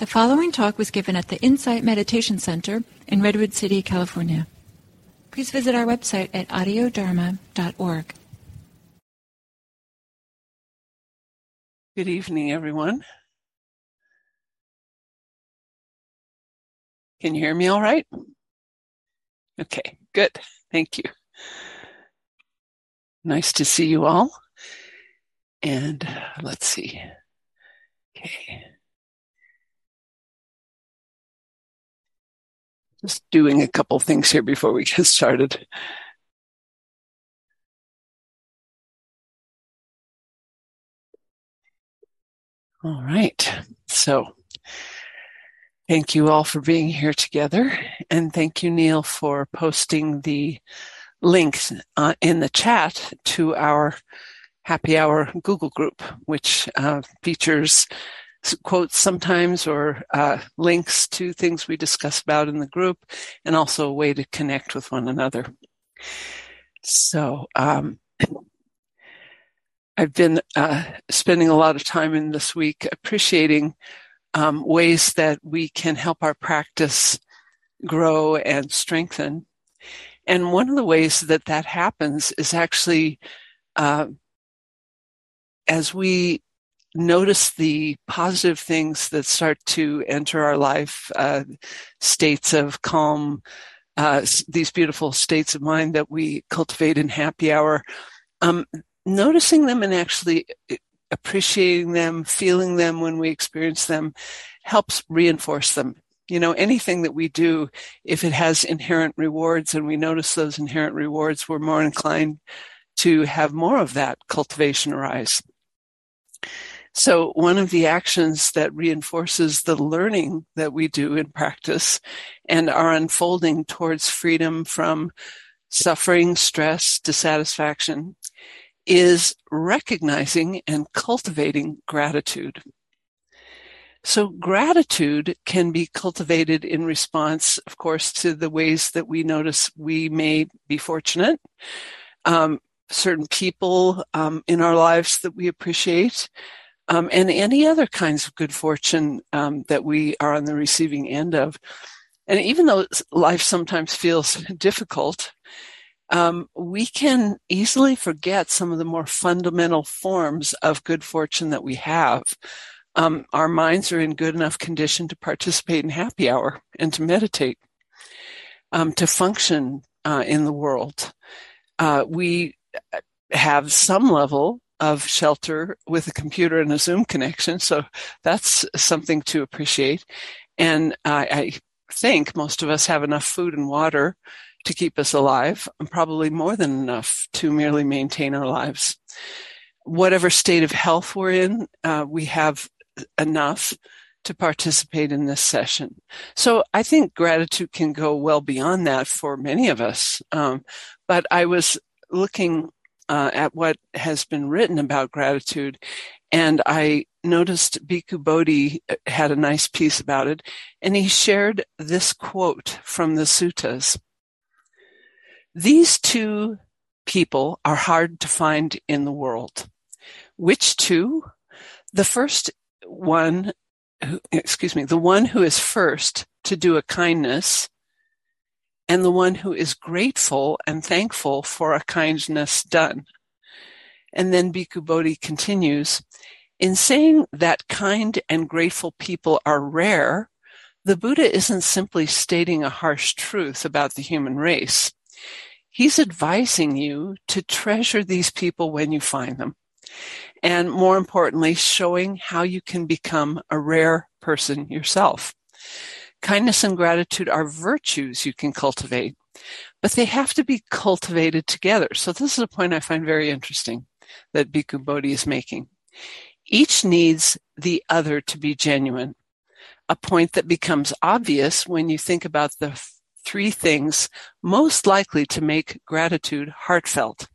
The following talk was given at the Insight Meditation Center in Redwood City, California. Please visit our website at audiodharma.org. Good evening, everyone. Can you hear me all right? Okay, good. Thank you. Nice to see you all. And uh, let's see. Okay. Just doing a couple things here before we get started. All right. So, thank you all for being here together. And thank you, Neil, for posting the links uh, in the chat to our happy hour Google group, which uh, features quotes sometimes or uh, links to things we discuss about in the group, and also a way to connect with one another. So, um, I've been uh, spending a lot of time in this week appreciating um, ways that we can help our practice grow and strengthen. And one of the ways that that happens is actually uh, as we notice the positive things that start to enter our life, uh, states of calm, uh, these beautiful states of mind that we cultivate in happy hour, um, noticing them and actually uh, appreciating them, feeling them when we experience them helps reinforce them. You know, anything that we do, if it has inherent rewards and we notice those inherent rewards, we're more inclined to have more of that cultivation arise. So one of the actions that reinforces the learning that we do in practice and our unfolding towards freedom from suffering, stress, dissatisfaction is recognizing and cultivating gratitude. So gratitude can be cultivated in response, of course, to the ways that we notice we may be fortunate. Um, certain people um, in our lives that we appreciate, um, and any other kinds of good fortune um, that we are on the receiving end of. And even though life sometimes feels difficult, um, we can easily forget some of the more fundamental forms of good fortune that we have. Um, our minds are in good enough condition to participate in happy hour and to meditate, um, to function uh, in the world. Uh, we have some level of shelter with a computer and a Zoom connection. So that's something to appreciate. And I, I think most of us have enough food and water to keep us alive, and probably more than enough to merely maintain our lives. Whatever state of health we're in, uh, we have enough to participate in this session. So I think gratitude can go well beyond that for many of us. Um, but I was looking uh, at what has been written about gratitude, and I noticed Bhikkhu Bodhi had a nice piece about it, and he shared this quote from the suttas. These two people are hard to find in the world. Which two? The first one, excuse me, the one who is first to do a kindness and the one who is grateful and thankful for a kindness done. And then Bhikkhu Bodhi continues, in saying that kind and grateful people are rare, the Buddha isn't simply stating a harsh truth about the human race. He's advising you to treasure these people when you find them. And more importantly, showing how you can become a rare person yourself. Kindness and gratitude are virtues you can cultivate, but they have to be cultivated together. So this is a point I find very interesting that Bhikkhu Bodhi is making. Each needs the other to be genuine, a point that becomes obvious when you think about the three things most likely to make gratitude heartfelt.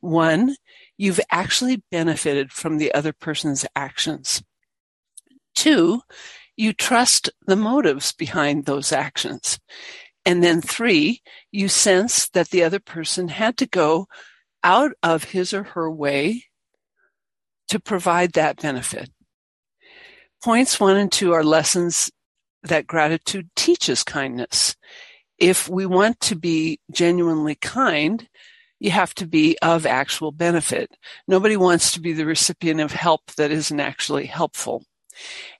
One, you've actually benefited from the other person's actions. Two, you trust the motives behind those actions. And then three, you sense that the other person had to go out of his or her way to provide that benefit. Points one and two are lessons that gratitude teaches kindness. If we want to be genuinely kind, you have to be of actual benefit. Nobody wants to be the recipient of help that isn't actually helpful.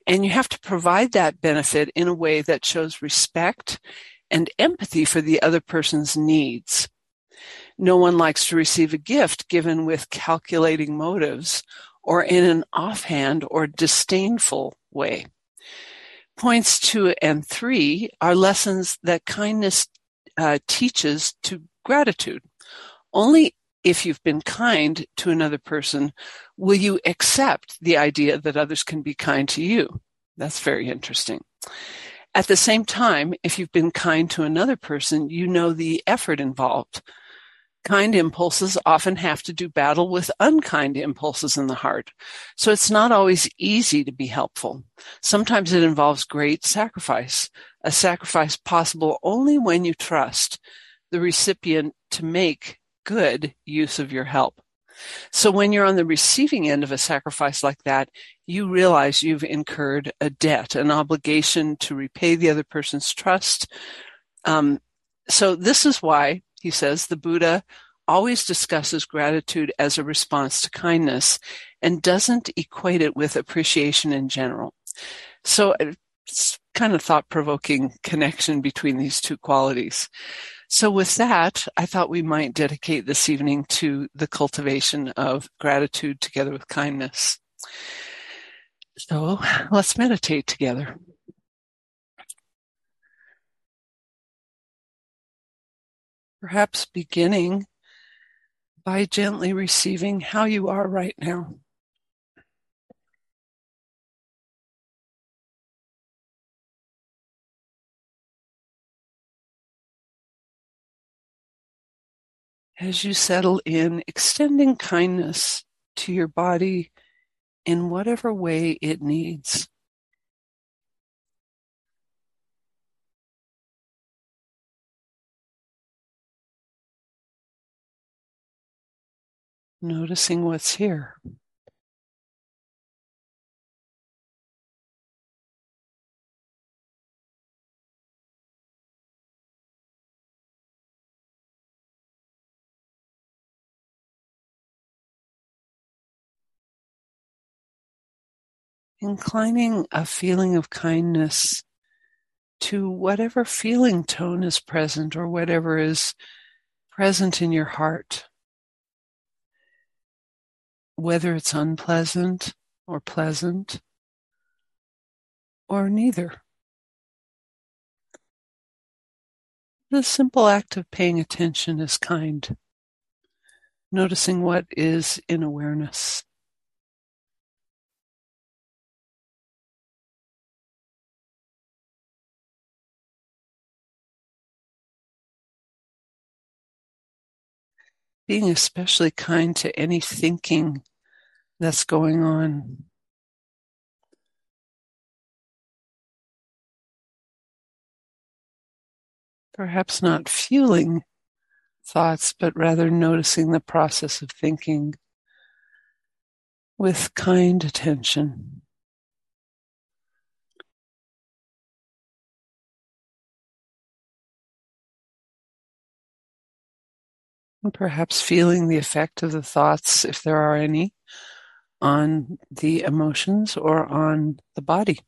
And you have to provide that benefit in a way that shows respect and empathy for the other person's needs. No one likes to receive a gift given with calculating motives or in an offhand or disdainful way. Points two and three are lessons that kindness uh, teaches to gratitude. Only if you've been kind to another person will you accept the idea that others can be kind to you. That's very interesting. At the same time, if you've been kind to another person, you know the effort involved. Kind impulses often have to do battle with unkind impulses in the heart. So it's not always easy to be helpful. Sometimes it involves great sacrifice, a sacrifice possible only when you trust the recipient to make good use of your help. So when you're on the receiving end of a sacrifice like that, you realize you've incurred a debt, an obligation to repay the other person's trust. Um, so this is why he says the Buddha always discusses gratitude as a response to kindness and doesn't equate it with appreciation in general. So it's kind of thought provoking connection between these two qualities. So with that, I thought we might dedicate this evening to the cultivation of gratitude together with kindness. So let's meditate together. Perhaps beginning by gently receiving how you are right now. As you settle in, extending kindness to your body in whatever way it needs. Noticing what's here. Inclining a feeling of kindness to whatever feeling tone is present or whatever is present in your heart, whether it's unpleasant or pleasant or neither. The simple act of paying attention is kind, noticing what is in awareness. Being especially kind to any thinking that's going on. Perhaps not fueling thoughts, but rather noticing the process of thinking with kind attention. And perhaps feeling the effect of the thoughts, if there are any, on the emotions or on the body.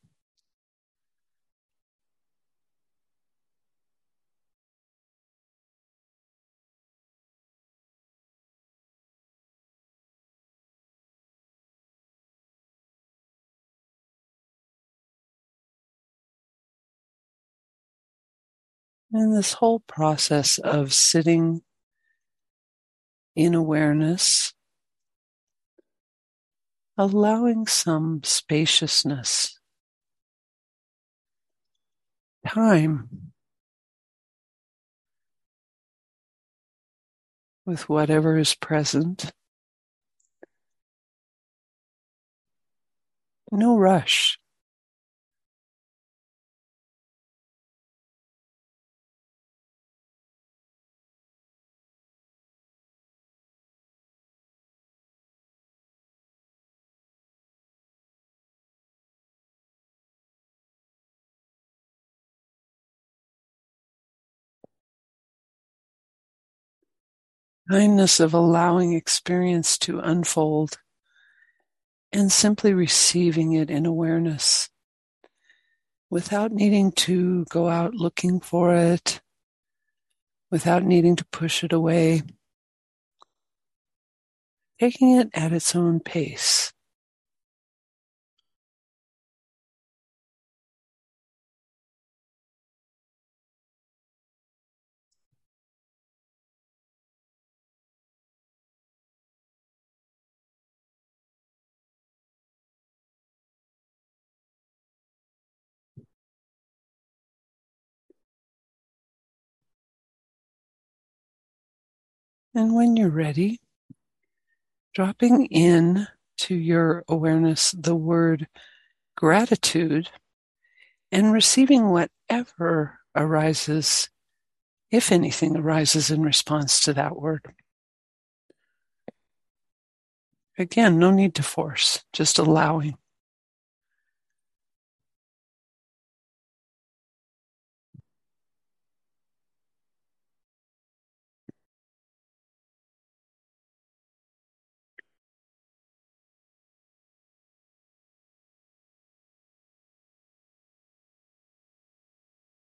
And this whole process of sitting in awareness, allowing some spaciousness, time with whatever is present. No rush. Kindness of allowing experience to unfold and simply receiving it in awareness without needing to go out looking for it, without needing to push it away, taking it at its own pace. And when you're ready, dropping in to your awareness the word gratitude and receiving whatever arises, if anything arises in response to that word. Again, no need to force, just allowing.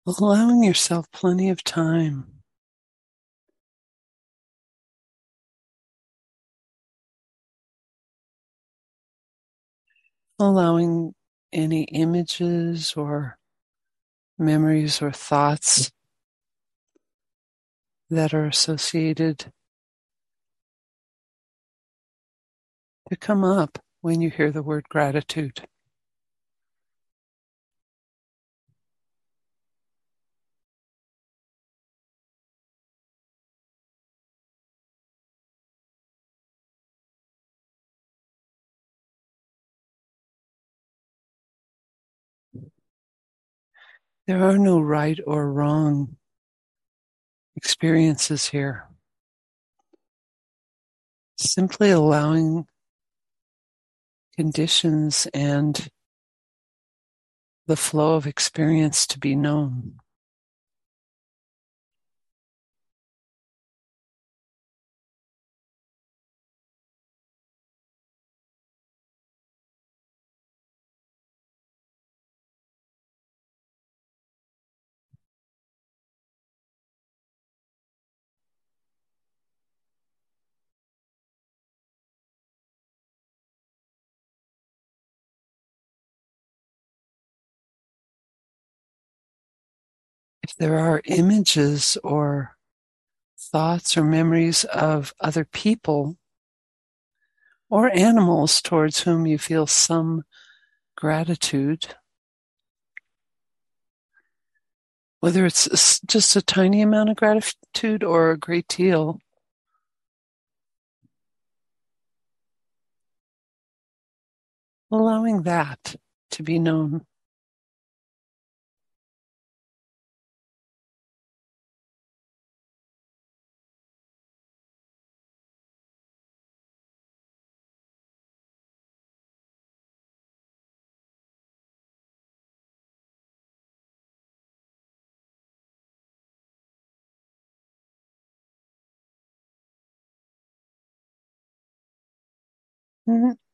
Allowing yourself plenty of time. Allowing any images or memories or thoughts that are associated to come up when you hear the word gratitude. There are no right or wrong experiences here. Simply allowing conditions and the flow of experience to be known. There are images or thoughts or memories of other people or animals towards whom you feel some gratitude, whether it's just a tiny amount of gratitude or a great deal. Allowing that to be known.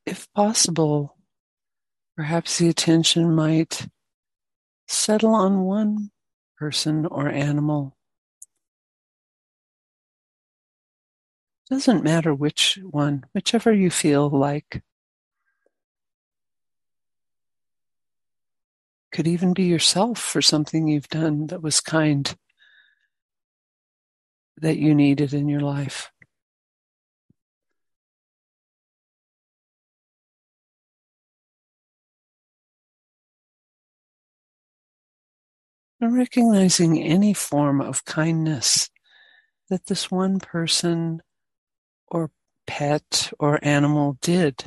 If possible, perhaps the attention might settle on one person or animal. Doesn't matter which one, whichever you feel like. Could even be yourself for something you've done that was kind that you needed in your life. Recognizing any form of kindness that this one person or pet or animal did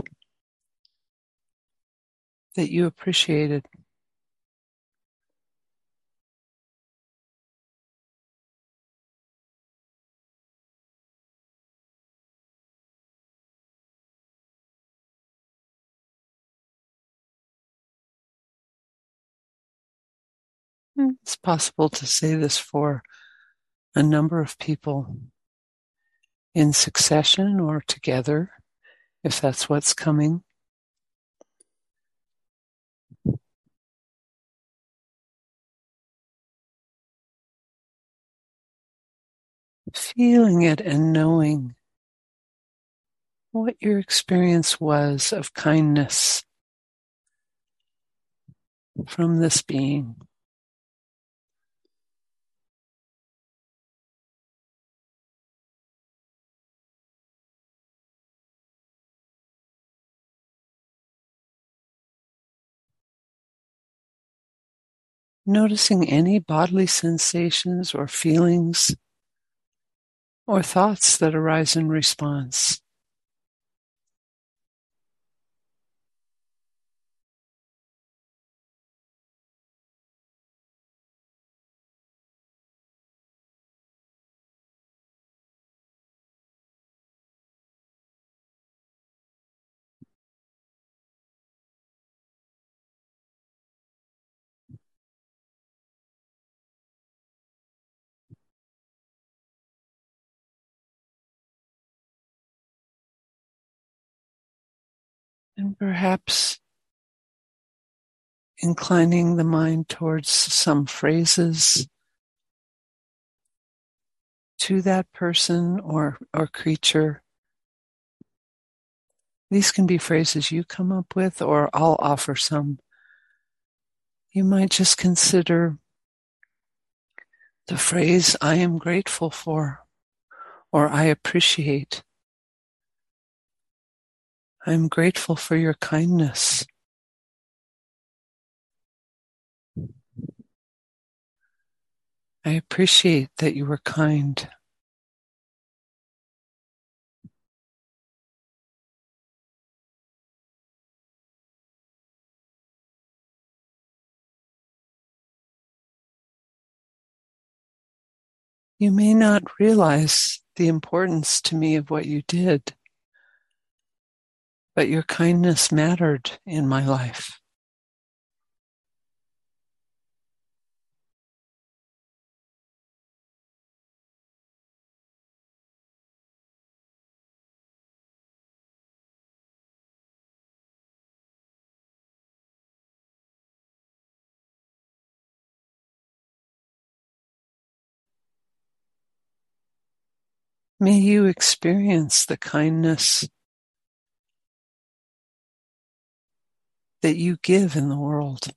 that you appreciated. It's possible to say this for a number of people. in succession or together, if that's what's coming. Feeling it and knowing what your experience was of kindness from this being. Noticing any bodily sensations or feelings or thoughts that arise in response. Perhaps inclining the mind towards some phrases to that person or, or creature. These can be phrases you come up with, or I'll offer some. You might just consider the phrase, I am grateful for, or I appreciate. I'm grateful for your kindness. I appreciate that you were kind. You may not realize the importance to me of what you did but your kindness mattered in my life. May you experience the kindness that you give in the world.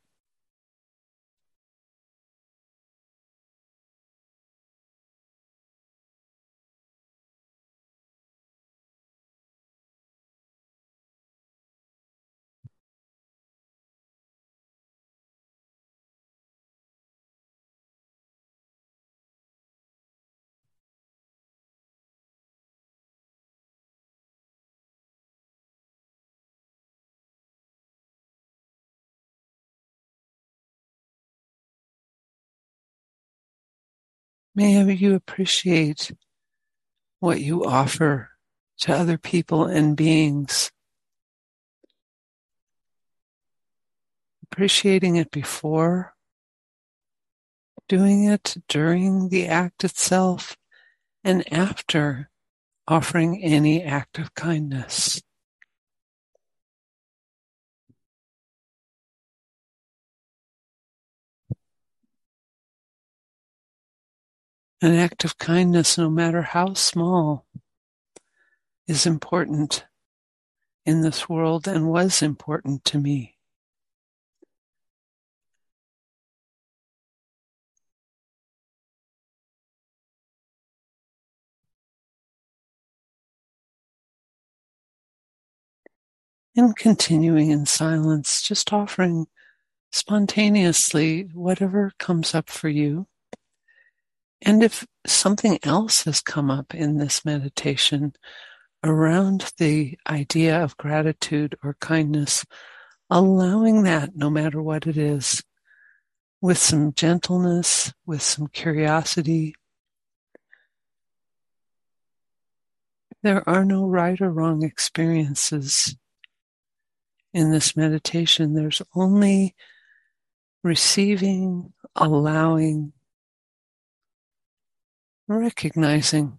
May you appreciate what you offer to other people and beings. Appreciating it before doing it, during the act itself, and after offering any act of kindness. An act of kindness, no matter how small, is important in this world and was important to me. And continuing in silence, just offering spontaneously whatever comes up for you. And if something else has come up in this meditation around the idea of gratitude or kindness, allowing that no matter what it is, with some gentleness, with some curiosity. There are no right or wrong experiences in this meditation. There's only receiving, allowing, recognizing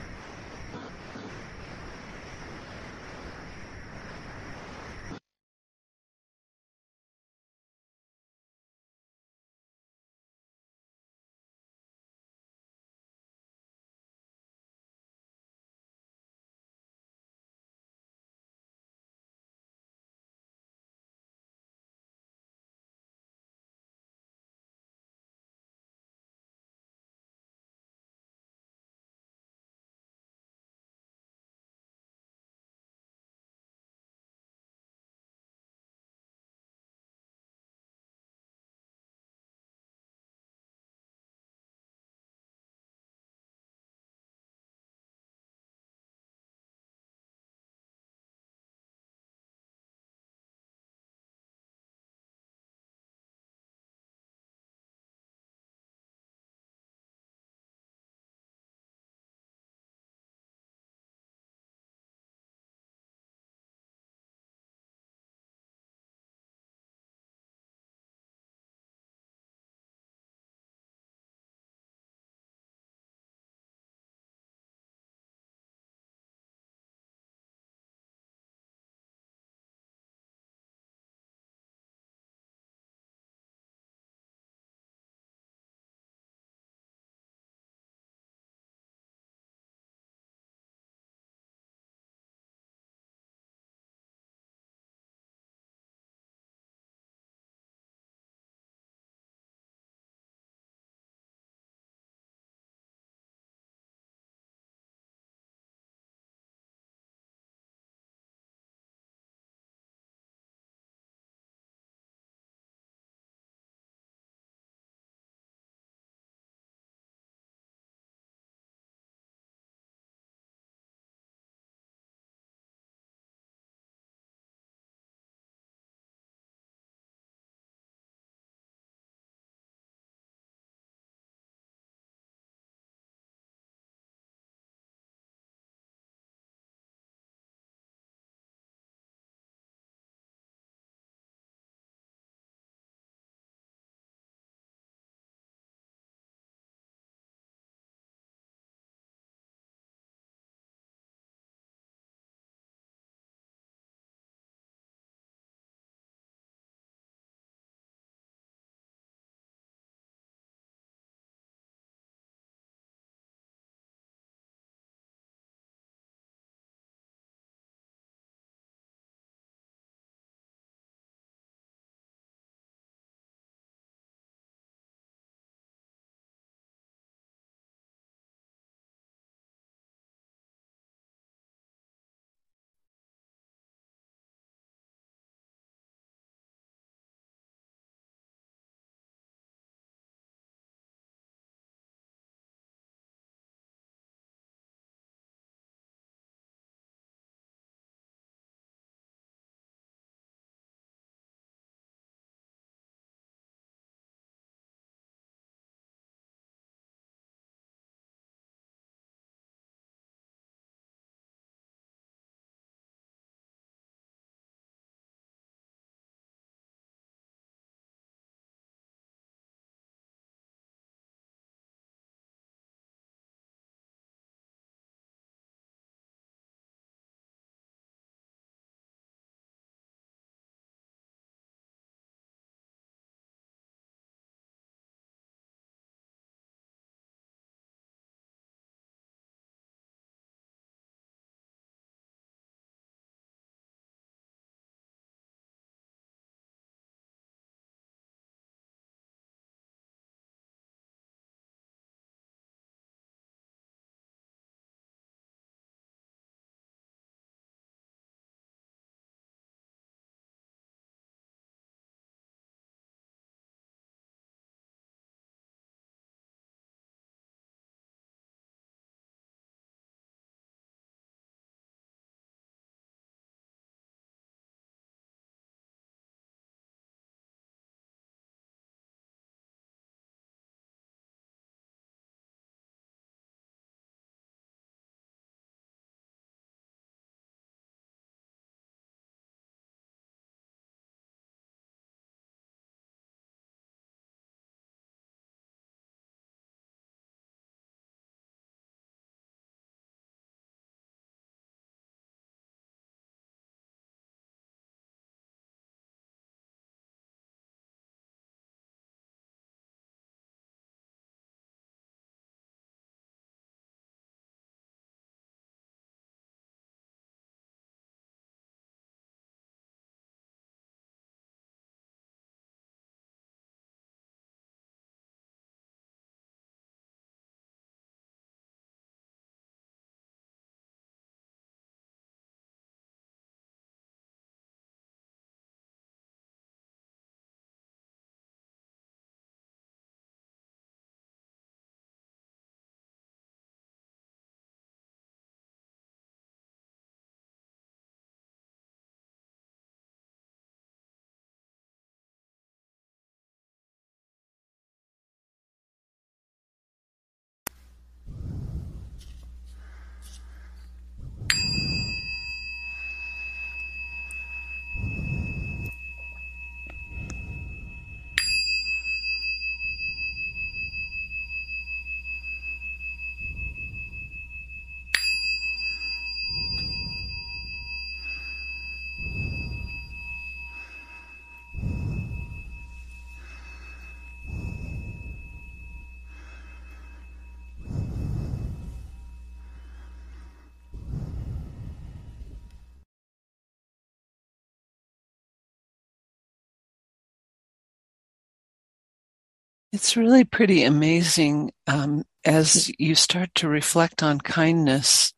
It's really pretty amazing um, as you start to reflect on kindness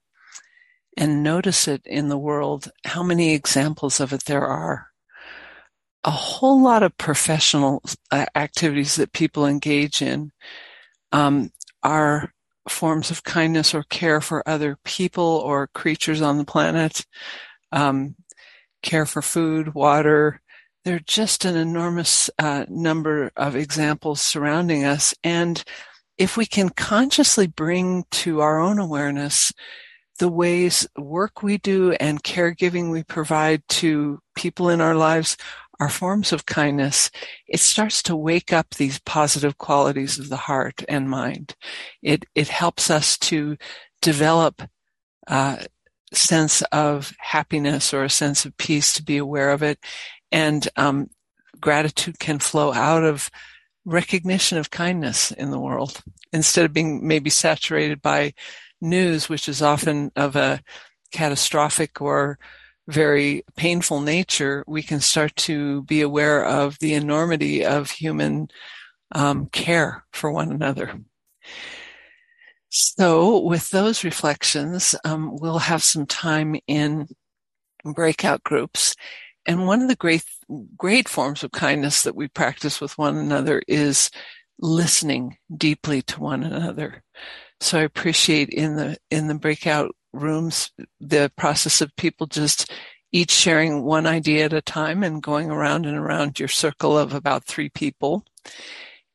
and notice it in the world, how many examples of it there are. A whole lot of professional uh, activities that people engage in um, are forms of kindness or care for other people or creatures on the planet, um, care for food, water, there are just an enormous uh, number of examples surrounding us. And if we can consciously bring to our own awareness the ways work we do and caregiving we provide to people in our lives are forms of kindness, it starts to wake up these positive qualities of the heart and mind. It, it helps us to develop a uh, sense of happiness or a sense of peace to be aware of it and um, gratitude can flow out of recognition of kindness in the world instead of being maybe saturated by news, which is often of a catastrophic or very painful nature, we can start to be aware of the enormity of human um, care for one another. So, with those reflections, um, we'll have some time in breakout groups. And one of the great, great forms of kindness that we practice with one another is listening deeply to one another. So I appreciate in the, in the breakout rooms, the process of people just each sharing one idea at a time and going around and around your circle of about three people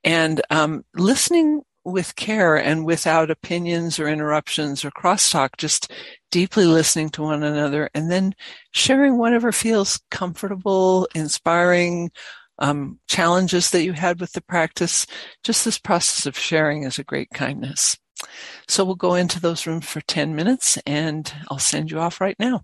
and um, listening with care and without opinions or interruptions or crosstalk, just deeply listening to one another and then sharing whatever feels comfortable, inspiring, um, challenges that you had with the practice. Just this process of sharing is a great kindness. So we'll go into those rooms for 10 minutes and I'll send you off right now.